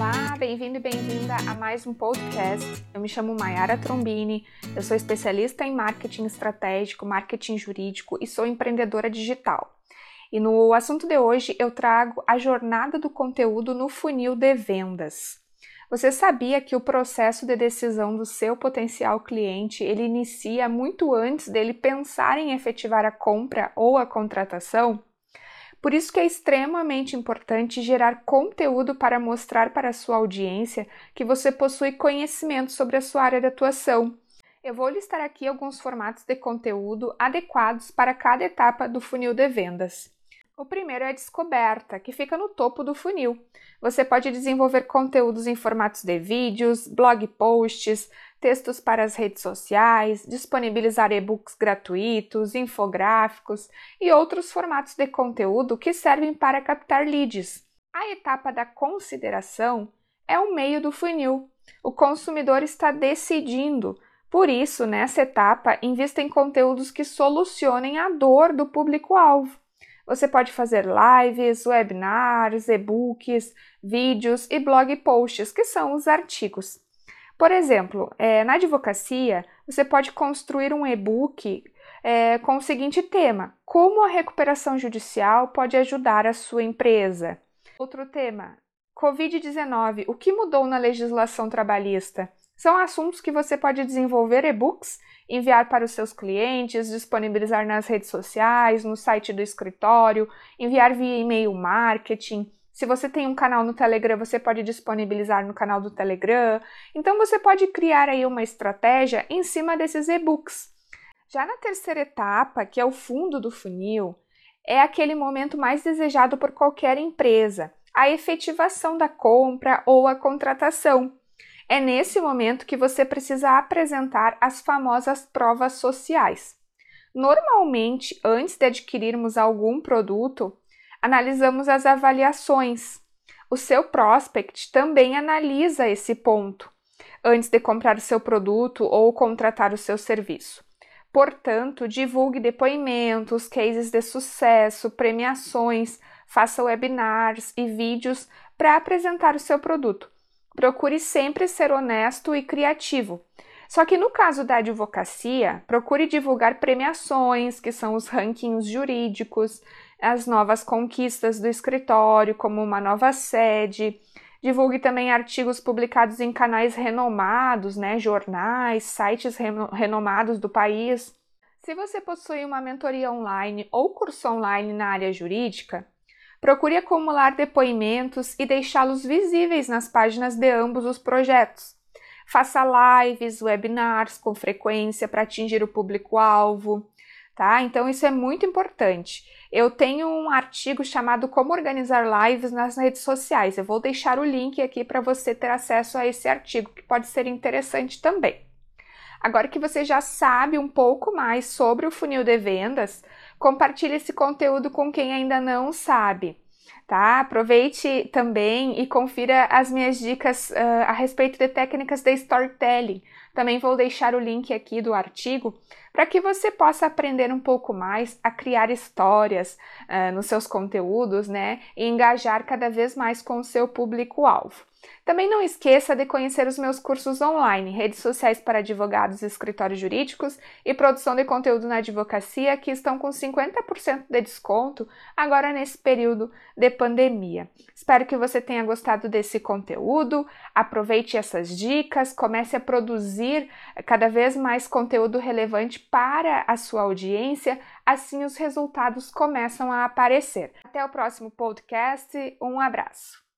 Olá, bem-vindo e bem-vinda a mais um podcast. Eu me chamo Mayara Trombini, eu sou especialista em marketing estratégico, marketing jurídico e sou empreendedora digital. E no assunto de hoje eu trago a jornada do conteúdo no funil de vendas. Você sabia que o processo de decisão do seu potencial cliente ele inicia muito antes dele pensar em efetivar a compra ou a contratação? Por isso que é extremamente importante gerar conteúdo para mostrar para a sua audiência que você possui conhecimento sobre a sua área de atuação. Eu vou listar aqui alguns formatos de conteúdo adequados para cada etapa do funil de vendas. O primeiro é a descoberta, que fica no topo do funil. Você pode desenvolver conteúdos em formatos de vídeos, blog posts, textos para as redes sociais, disponibilizar e-books gratuitos, infográficos e outros formatos de conteúdo que servem para captar leads. A etapa da consideração é o meio do funil. O consumidor está decidindo. Por isso, nessa etapa, invista em conteúdos que solucionem a dor do público-alvo. Você pode fazer lives, webinars, e-books, vídeos e blog posts, que são os artigos. Por exemplo, é, na advocacia, você pode construir um e-book é, com o seguinte tema: Como a recuperação judicial pode ajudar a sua empresa? Outro tema: Covid-19, o que mudou na legislação trabalhista? São assuntos que você pode desenvolver e-books, enviar para os seus clientes, disponibilizar nas redes sociais, no site do escritório, enviar via e-mail marketing. Se você tem um canal no Telegram, você pode disponibilizar no canal do Telegram. Então você pode criar aí uma estratégia em cima desses e-books. Já na terceira etapa, que é o fundo do funil, é aquele momento mais desejado por qualquer empresa, a efetivação da compra ou a contratação. É nesse momento que você precisa apresentar as famosas provas sociais. Normalmente, antes de adquirirmos algum produto, analisamos as avaliações. O seu prospect também analisa esse ponto antes de comprar o seu produto ou contratar o seu serviço. Portanto, divulgue depoimentos, cases de sucesso, premiações, faça webinars e vídeos para apresentar o seu produto procure sempre ser honesto e criativo. Só que no caso da advocacia, procure divulgar premiações, que são os rankings jurídicos, as novas conquistas do escritório, como uma nova sede. Divulgue também artigos publicados em canais renomados, né, jornais, sites renomados do país. Se você possui uma mentoria online ou curso online na área jurídica, Procure acumular depoimentos e deixá-los visíveis nas páginas de ambos os projetos. Faça lives, webinars com frequência para atingir o público-alvo, tá? Então isso é muito importante. Eu tenho um artigo chamado Como organizar lives nas redes sociais. Eu vou deixar o link aqui para você ter acesso a esse artigo, que pode ser interessante também. Agora que você já sabe um pouco mais sobre o funil de vendas, compartilhe esse conteúdo com quem ainda não sabe. Tá? Aproveite também e confira as minhas dicas uh, a respeito de técnicas de storytelling. Também vou deixar o link aqui do artigo para que você possa aprender um pouco mais a criar histórias uh, nos seus conteúdos, né? E engajar cada vez mais com o seu público-alvo. Também não esqueça de conhecer os meus cursos online, redes sociais para advogados e escritórios jurídicos e produção de conteúdo na advocacia, que estão com 50% de desconto agora nesse período de pandemia. Espero que você tenha gostado desse conteúdo, aproveite essas dicas, comece a produzir cada vez mais conteúdo relevante para a sua audiência, assim os resultados começam a aparecer. Até o próximo podcast, um abraço.